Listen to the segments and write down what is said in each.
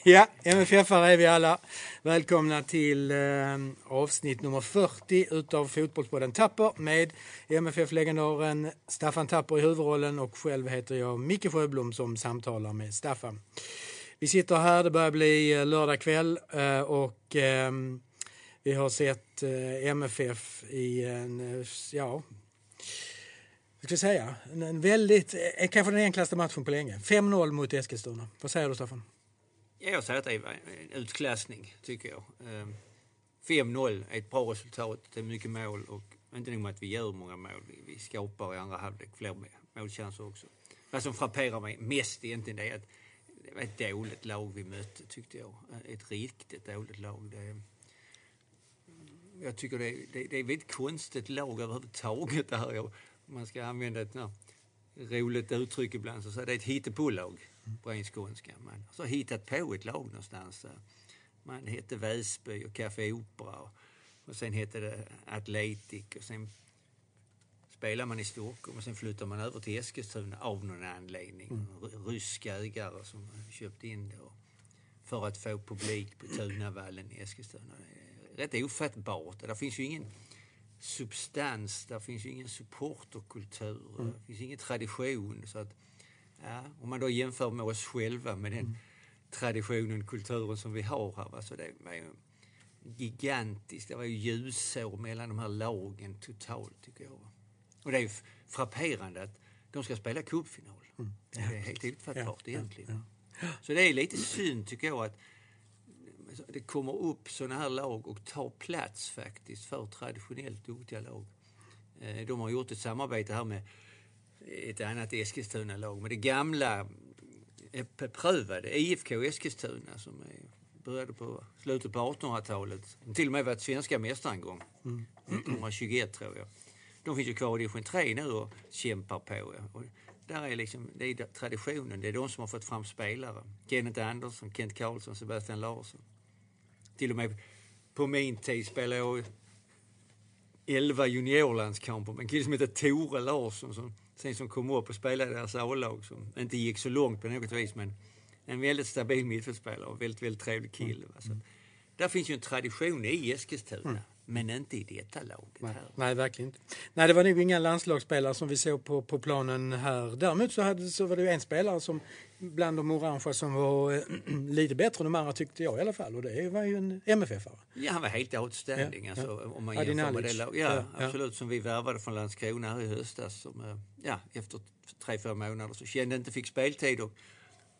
Ja, MFF-are är vi alla. Välkomna till eh, avsnitt nummer 40 utav Fotbollspodden Tapper med MFF-legendaren Staffan Tapper i huvudrollen och själv heter jag Micke Sjöblom som samtalar med Staffan. Vi sitter här, det börjar bli eh, lördag kväll eh, och eh, vi har sett eh, MFF i en, eh, ja, vad ska jag säga, en, en väldigt, eh, kanske den enklaste matchen på länge. 5-0 mot Eskilstuna. Vad säger du Staffan? Jag säger att det är en utklassning, tycker jag. Ehm, 5-0 är ett bra resultat, det är mycket mål och inte nog med att vi gör många mål, vi skapar i andra halvlek fler målchanser också. Vad som frapperar mig mest egentligen det är att det var ett dåligt lag vi mötte, tyckte jag. Eh, ett riktigt dåligt lag. Det, jag tycker det, det, det är ett väldigt konstigt lag överhuvudtaget det här. Om man ska använda ett roligt uttryck ibland så är det ett hittepålag på en skånska. Man har hittat på ett lag någonstans. Man hette Väsby och Café Opera och, och sen hette det Atletic och sen spelar man i Stockholm och sen flyttar man över till Eskilstuna av någon anledning. Mm. Ryska ägare som köpt in det för att få publik på Tunavallen i Eskilstuna. Rätt ofattbart. Det finns ju ingen substans, det finns ju ingen supporterkultur, mm. det finns ingen tradition. Så att, ja, om man då jämför med oss själva med den mm. traditionen, kulturen som vi har här. Alltså det var ju gigantiskt. Det var ju ljusår mellan de här lagen totalt tycker jag. Och det är ju frapperande att de ska spela cupfinal. Mm. Det är helt ofattbart ja, egentligen. Ja, ja. Så det är lite synd tycker jag att det kommer upp sådana här lag och tar plats faktiskt för traditionellt duktiga lag. Eh, de har gjort ett samarbete här med ett annat Eskilstuna-lag, med det gamla beprövade IFK Eskilstuna som började på slutet på 1800-talet. Till och med varit svenska mästare en gång. Mm. 1921 tror jag. De finns ju kvar i division 3 nu och kämpar på. Och där är liksom, det är traditionen, det är de som har fått fram spelare. Kenneth Andersson, Kent Karlsson, Sebastian Larsson. Till och med på min tid spelade jag 11 juniorlandskamper med en kille som heter Tore Larsson som sen som kom upp och spelade i deras A-lag som inte gick så långt på något vis men en väldigt stabil mittfältspelare och väldigt, väldigt trevlig kille. Mm. Där finns ju en tradition i Eskilstuna. Mm. Men inte i detta laget. Nej, nej, verkligen inte. Nej, det var nog inga landslagsspelare som vi såg på, på planen här. Däremot så, hade, så var det en spelare som bland de orangea som var äh, lite bättre än de andra tyckte jag i alla fall. Och det var ju en MFF-are. Ja, han var helt outstanding. Ja, alltså, ja. Om man jämför med det lag. Ja, ja, absolut. Som vi värvade från Landskrona här i höstas. Som, eh, ja, efter tre, fyra månader så kände inte fick speltid. Och,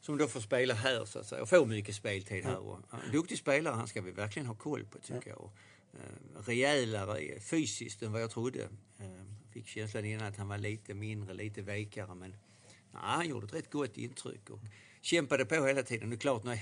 som då får spela här så att säga, och får mycket speltid här. Och, en duktig spelare, han ska vi verkligen ha koll på tycker jag. Eh, rejälare fysiskt än vad jag trodde. Eh, fick känslan innan att han var lite mindre, lite vekare men nej, han gjorde ett rätt gott intryck och kämpade på hela tiden. Det är klart, nu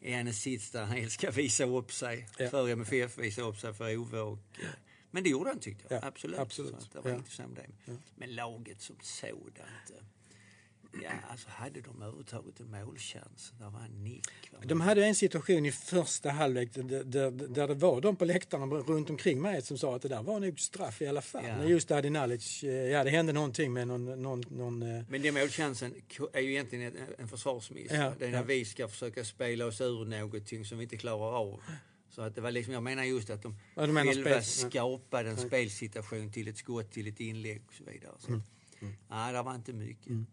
är han en sits där han ska visa upp sig ja. för MFF, visa upp sig för Ove och, ja. Men det gjorde han tyckte jag, ja, absolut. absolut. Så det var ja. inte det. Men laget som sådant eh, Ja, alltså hade de överhuvudtaget en målchans? Det var en nick. De hade en situation i första halvlek där, där, där det var de på läktarna runt omkring mig som sa att det där var nog straff i alla fall. Ja. Just Adi Nalic, eh, ja det hände någonting med någon... någon, någon eh, Men den målchansen är ju egentligen en försvarsmiss. Ja, det är när ja. vi ska försöka spela oss ur någonting som vi inte klarar av. Så att det var liksom, jag menar just att de ja, själva spel. skapade en spelsituation till ett skott, till ett inlägg och så vidare. Så, mm. Mm. Nej, det var inte mycket. Mm.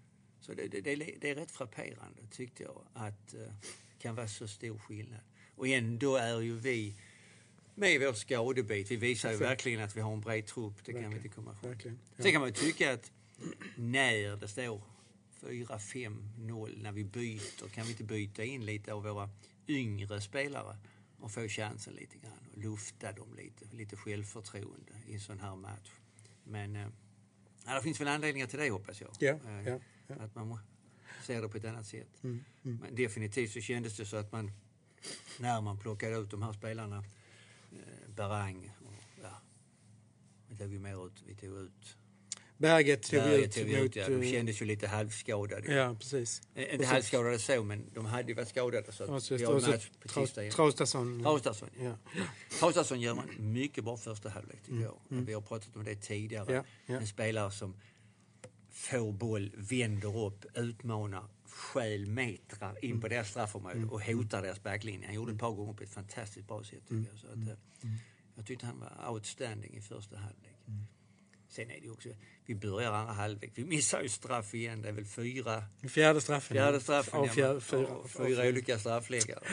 Så det, det, det, är rätt frapperande tyckte jag att det uh, kan vara så stor skillnad. Och ändå är ju vi med vår skadebit. Vi visar ju verkligen att vi har en bred trupp. Det verkligen. kan vi inte komma ifrån. Ja. Sen kan man ju tycka att när det står 4-5-0 när vi byter, kan vi inte byta in lite av våra yngre spelare och få chansen lite grann och lufta dem lite, lite självförtroende i en sån här match. Men äh, det finns väl anledningar till det hoppas jag. Ja, äh, ja. Att man ser det på ett annat sätt. Mm, mm. Men definitivt så kändes det så att man, när man plockade ut de här spelarna, eh, Berang och ja, vi tog ju mer ut, vi tog ut Berget tog vi ut. Tog ut ja. De eh, kändes ju lite halvskadade. Ja, precis. Eh, inte halvskadade så, men de hade ju varit skadade. Så tisdag Traustason. Traustason, ja. Traustason gör man mycket bra första halvlek, tycker mm. jag. Mm. Vi har pratat om det tidigare. Ja, ja. En spelare som får boll, vänder upp, utmanar stjäl metrar in på deras straffområde och hotar deras backlinje. Han gjorde ett par gånger på ett fantastiskt bra sätt tycker jag. Så att, eh, jag tyckte han var outstanding i första halvlek. Sen är det också, vi börjar andra halvlek, vi missar ju straff igen, det är väl fyra, Fjärde straffen. fjärde straffen, ja, fjärde, fyra olika straffläggare.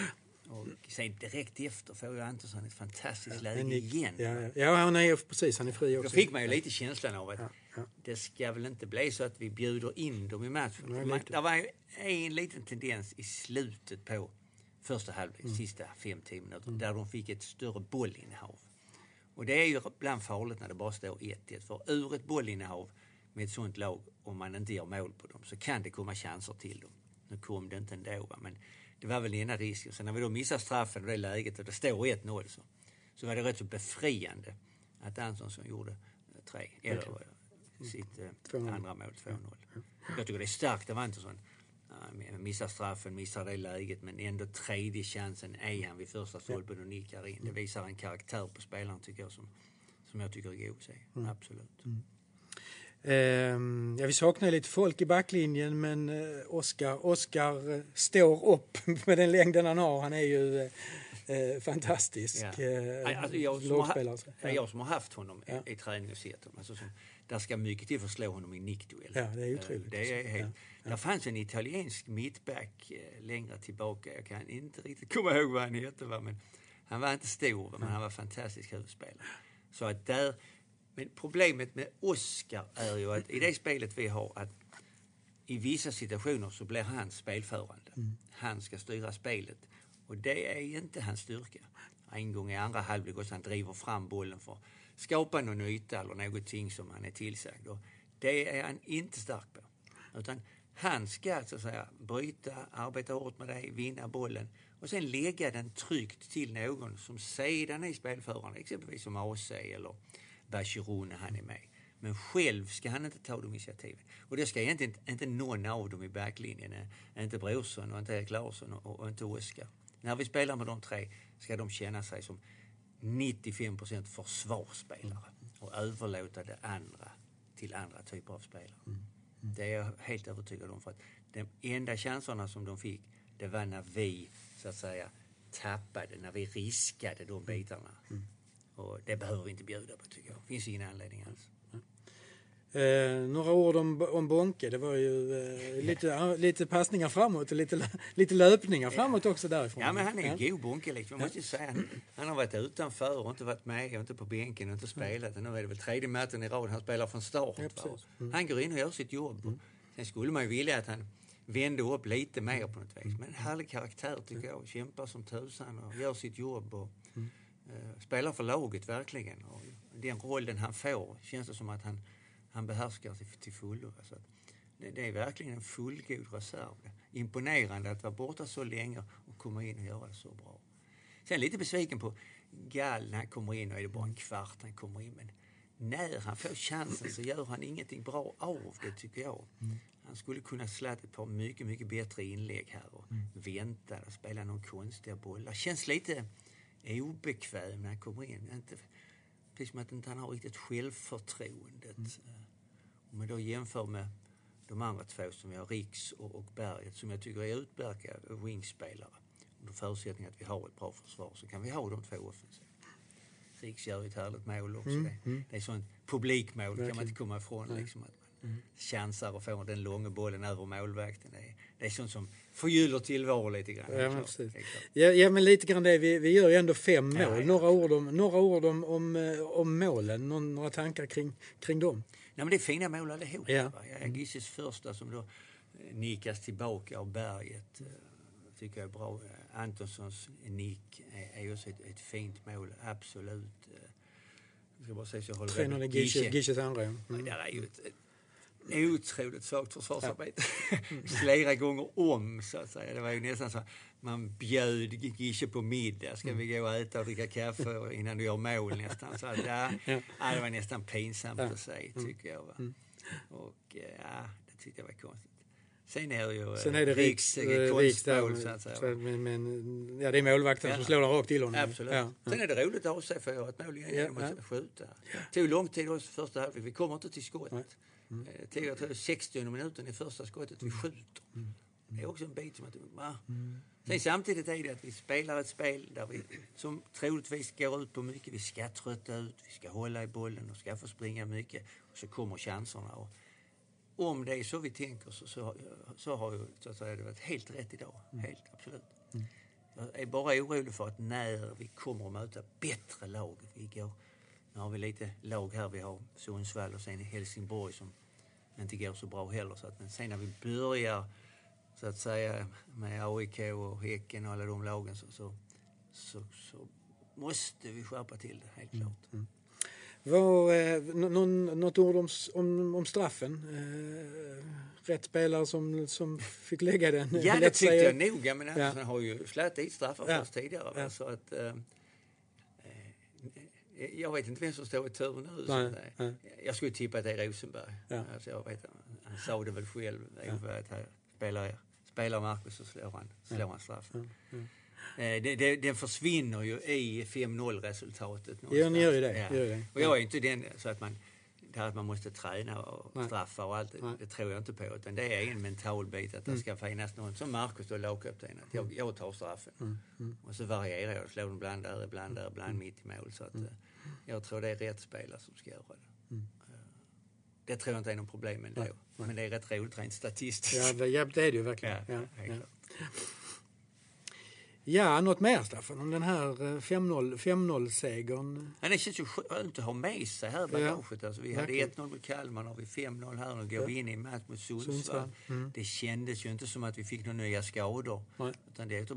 Och sen direkt efter får ju Antonsson ett fantastiskt läge En nick. igen. Ja, ja. ja, han är precis, han är fri Då också. fick man ju lite känslan av att Ja, ja. det ska väl inte bli så att vi bjuder in dem i matchen. Nej, man, det var ju en liten tendens i slutet på första halvlek, Mm. sista 5-10 minuter, där de fick ett större bollinnehav. Och det är ju ibland farligt när det bara står 1-1. För ur ett bollinnehav med ett sånt lag, om man inte gör mål på dem, så kan det komma chanser till dem. Nu kom det inte ändå, va? men det var väl ena risken. Sen när vi då missar straffen och det läget och det står 1-0 så, så var det rätt så befriande att Antonsson gjorde eh, tre, eller eh, sitt eh, 2-0. andra mål, 2-0. Jag tycker det är starkt av Antonsson. Missar straffen, missar det läget men ändå tredje chansen är han vid första stolpen och nickar in. Det visar en karaktär på spelaren tycker jag som, som jag tycker är god att se. Absolut. Ehm, ja, vi saknar lite folk i backlinjen men eh, Oskar, Oskar eh, står upp med den längden han har. Han är ju eh, fantastisk Ja. Alltså jag, som har, ja. jag som har haft honom Ja. i, i träning och sett honom. Alltså som, där ska mycket till för att slå honom i nickduell. Ja, det är otroligt. Det är helt, Där fanns en italiensk mittback längre tillbaka. Jag kan inte riktigt komma ihåg vad han hette. Va? Men han var inte stor, men han var fantastisk huvudspelare. Så att där, men problemet med Oscar är ju att i det spelet vi har att i vissa situationer så blir han spelförande. Han ska styra spelet. Och det är inte hans styrka. En gång i andra halvlek också han driver fram bollen för att skapa någon yta eller någonting som han är tillsagd. Och det är han inte stark på. Utan han ska så att säga bryta, arbeta hårt med det, vinna bollen och sen lägga den tryggt till någon som sedan är spelförande, exempelvis som AC eller Bachirou när han är med. Men själv ska han inte ta de initiativen. Och det ska egentligen inte, inte någon av dem i backlinjen. eh, Inte Brorsson och inte Erik Larsson och, och inte Oskar. När vi spelar med de tre ska de känna sig som 95 procent försvarsspelare och överlåta det andra till andra typer av spelare. Det är jag helt övertygad om. För att de enda chanserna som de fick, det var när vi så att säga tappade, när vi riskade de bitarna. Och det behöver vi inte bjuda på tycker jag. Det finns ingen anledning alls. Eh, några ord om, om Bonke. Det var ju eh, lite, ja, lite passningar framåt och lite, lite löpningar framåt också därifrån. Ja, men han är Ja. en god bunke liksom. Man måste säga. Han, han har varit utanför och inte varit med och inte på bänken och inte spelat. Och nu är det väl tredje matchen i rad han spelar från start. Ja. Mm. Han går in och gör sitt jobb. Sen skulle man ju vilja att han vände upp lite mer på något vis. Men en härlig karaktär tycker jag. Kämpar som tusan och gör sitt jobb. Och, eh, spelar för laget verkligen. Och den rollen han får känns det som att han, han behärskar till, till fullo. Så att det, det är verkligen en fullgod reserv. Imponerande att vara borta så länge och komma in och göra det så bra. Sen lite besviken på Gall när han kommer in och är det bara en kvart han kommer in. Men när han får chansen så gör han ingenting bra av det tycker jag. Han skulle kunna slagit ett par mycket, mycket bättre inlägg här och vänta och spela någon konstiga bollar. Känns lite obekväm när han kommer in. Inte, precis som att inte han har riktigt självförtroendet. Eh, Om man då jämför med de andra två som vi har, Riks och, och Berget, som jag tycker är utmärkta wingspelare. Under förutsättning att vi har ett bra försvar så kan vi ha de två offensiva. Riks gör ett härligt mål också. det, det är sånt publikmål kan man inte komma ifrån. Liksom, att chansar och får den långa bollen över målvakten. Det är, det är sånt som förgyller tillvaron lite grann. Ja, precis. Ja, ja, men lite grann det. Vi, vi gör ju ändå fem mål. Ja, ja. Några ord om, några ord om, om, eh, om målen. Någon, några tankar kring, kring dem. Nej, men det är fina mål allihop. Ja. Ja, Gisses första som då eh, nickas tillbaka av berget eh, tycker jag är bra. Antonssons nick är, är också ett, ett fint mål, absolut. Jag ska bara säga så jag håller 3-0 med. Gische, Gisches andra. ja. Ja, Mm. Där är ju ett, ett otroligt svagt försvarsarbete. Flera gånger om, så att säga. Det var ju nästan så att man bjöd Gische på middag. Ska vi gå och äta och dricka kaffe innan du gör mål nästan? Så att, ja, det var nästan pinsamt att se, tycker jag. Va? Och eh, ja, det tyckte jag var konstigt. Sen är det ju eh, Sen är det Riks, eh, eh, Riks där. konstmål, så att säga. så att- Men, men, ja, det är målvakten Ja. som slår den rakt till honom. Absolut. Ja. Sen är det roligt att AC får göra ett mål igen Ja, genom att ja. skjuta. Det tog lång tid också första halvlek. Vi kommer inte till skott. Nej. Mm. Det är 60 minuten i första skottet vi skjuter. Det är också en bit som att... Va? Sen samtidigt är det att vi spelar ett spel där vi som troligtvis går ut på mycket. Vi ska trötta ut, vi ska hålla i bollen och ska få springa mycket. Och så kommer chanserna. Och om det är så vi tänker så, så, så har ju, så att säga, det varit helt rätt idag. Helt absolut. Jag är bara orolig för att när vi kommer att möta bättre lag. Vi går, nu har vi lite lag här. Vi har Sundsvall och sen Helsingborg som inte går så bra heller. Så att, men sen när vi börjar så att säga med AIK och Häcken och alla de lagen så, så, så, så måste vi skärpa till det helt klart. Var, eh, nå- någon, något ord om, om, om straffen? Eh, rätt spelare som, som fick lägga den? Ja, det tyckte jag nog. Ja, men Andersson Ja. har ju slagit dit straffar Ja. för oss tidigare. Ja. Så att, eh, eh, jag vet inte vem som står i tur nu. Nej, nej. Jag skulle tippa att det är Rosenberg. Ja. Alltså, jag vet, han sa det väl själv, Ove, att här spelar, spelar Marcus så slår han, slår han straffen. Eh, det, det, den försvinner ju i 5-0 resultatet. Ja, ni gör ju det, Ja. gör det. Och jag är inte den så att man, det här att man måste träna och Nej. straffa och allt, Nej. det tror jag inte på. Utan det är en mental bit att det ska finnas någon, som Marcus då, lagkapten, att jag, jag tar straffen. Och så varierar jag, slår den ibland där, ibland där, ibland mitt i mål. Så att, eh, jag tror det är rätt spelare som ska göra det. Eh, Det tror jag inte är något problem ändå. Men det är rätt roligt rent statistiskt. Ja, det, ja, det är det ju verkligen. Ja, Ja, ja. ja, något mer Staffan om den här eh, 5-0 5-0-segern? Men det känns ju skönt att ha med sig här i bagaget. Alltså, vi hade verkligen. 1-0 mot Kalmar, nu har vi 5-0 här. Nu går vi in i en match mot Sundsvall. Mm. Det kändes ju inte som att vi fick några nya skador. Nej. Utan det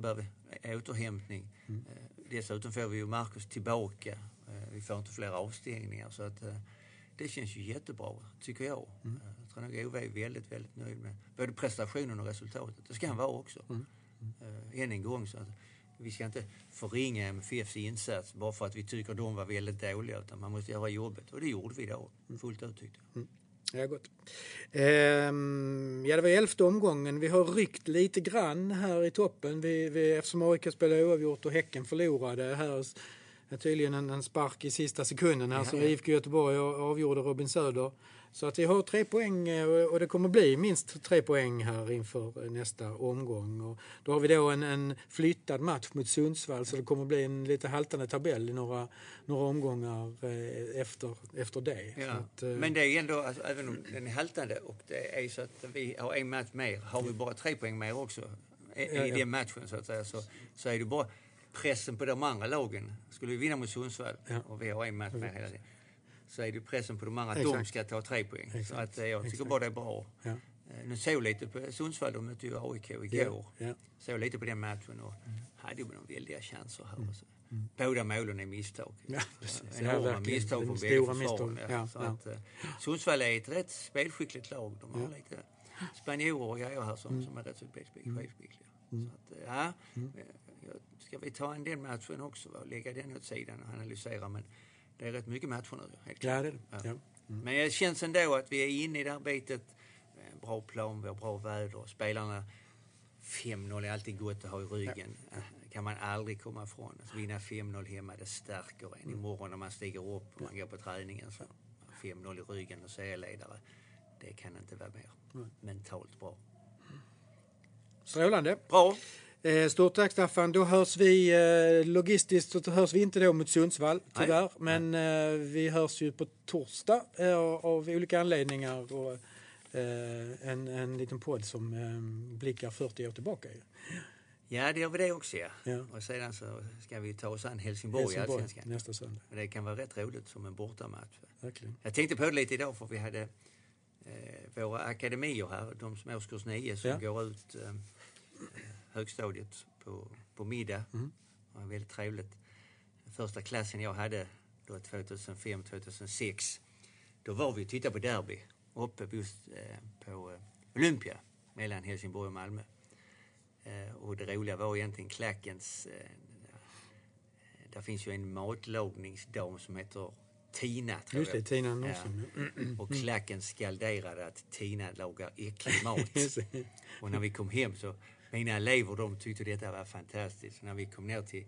är återhämtning. Mm. Eh, Dessutom får vi ju Marcus tillbaka. Eh, Vi får inte fler avstängningar. Så att, eh, det känns ju jättebra, tycker jag. Mm. Eh, Jag tror nog Ove är väldigt, väldigt nöjd med både prestationen och resultatet. Det ska han vara också. Mm. Eh, Än en gång, så att vi ska inte förringa MFFs insats bara för att vi tycker de var väldigt dåliga. Utan man måste göra jobbet. Och det gjorde vi idag, fullt ut tyckte jag. Ja, gott. Ehm, ja, det var elfte omgången. Vi har ryckt lite grann här i toppen. Vi, vi, eftersom AIK spelade oavgjort och Häcken förlorade här tydligen en, en spark i sista sekunden här Ja, som ja. IFK Göteborg avgjorde Robin Söder. Så att vi har tre poäng eh, och det kommer bli minst tre poäng här inför eh, nästa omgång. Och då har vi då en, en flyttad match mot Sundsvall så det kommer bli en lite haltande tabell i några, några omgångar eh, efter, efter det. Ja. att, Men det är ändå, alltså, även om den är haltande och det är så att vi har en match mer, har vi bara tre poäng mer också i, i den matchen så att säga, så, så är det bara pressen på de andra lagen. Skulle vi vinna mot Sundsvall Ja. och vi har en match mer hela tiden, så är det pressen på de andra att de ska ta tre poäng. Så Exakt. att, eh, jag tycker Exakt. bara det är bra. ja. Eh, Nu såg lite på Sundsvall, de mötte ju AIK igår. Ja, ja. Såg lite på den matchen och hade ju några väldiga chanser här. Alltså. Båda målen är misstag. Ja, precis. Ja, Enorma verkligen. misstag från bägge försvaren. Ja. Ja, Så ja. Att, eh, Sundsvall är ett rätt spelskickligt lag. De har lite spanjorer och grejer här som, Mm. som är rätt så spelskickliga. Så att, eh, ja, Mm. Ska vi ta en den matchen också va? och lägga den åt sidan och analysera. Men det är rätt mycket matcher nu. Helt Ja, klart. det är det. Ja. Ja. Men det känns ändå att vi är inne i det här bitet. Eh, Bra plan, vi har bra väder. Spelarna 5-0 är alltid gott att ha i ryggen. Eh, kan man aldrig komma ifrån. Att vinna 5-0 hemma, det stärker en. Imorgon när man stiger upp och man går på träningen så 5-0 i ryggen och serieledare. Det kan inte vara mer mentalt bra. Strålande. Bra! Eh, Stort tack Staffan. Då hörs vi eh, logistiskt så hörs vi inte då mot Sundsvall tyvärr. Men eh, vi hörs ju på torsdag av olika anledningar. Och, en, en liten podd som blickar 40 år tillbaka. Ja, det gör vi det också ja. Ja. Och sedan så ska vi ta oss an Helsingborg, i Helsingborg Allsvenskan. nästa söndag. Och Det kan vara rätt roligt som en bortamatch. Verkligen. Jag tänkte på det lite idag för vi hade eh, våra akademier här, de som är årskurs 9 som Ja. går ut eh, högstadiet på, på middag. Mm. Det var väldigt trevligt. Första klassen jag hade då 2005-2006 då var vi och tittade på derby uppe just eh, på eh, Olympia mellan Helsingborg och Malmö. Eh, och det roliga var egentligen klackens där finns ju en matlagningsdam som heter Tina, tror Just det, jag. Tina Nordström. Ja. Och klacken skalderade att Tina lagar äcklig mat. Och när vi kom hem så, mina elever de tyckte detta var fantastiskt. Så när vi kom ner till,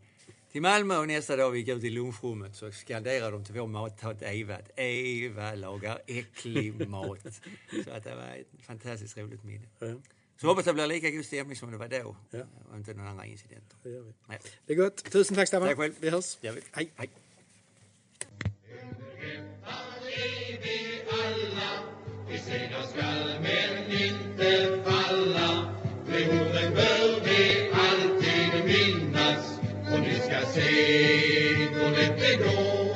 till Malmö och nästa dag vi gick ut i lunchrummet så skanderade de till vår mattant Eva att Eva lagar äcklig mat. så att det var ett fantastiskt roligt minne. Ja. Så hoppas det blir lika god stämning som det var då. Ja. Och inte några andra incidenter. Det gör vi. Nej. Det är gott. Tusen tack Staffan. Tack själv. Vi hörs. Vi. Hej. Hej. Vi segrar skall men inte falla de orden bör vi alltid minnas. Och ni ska se hur det går.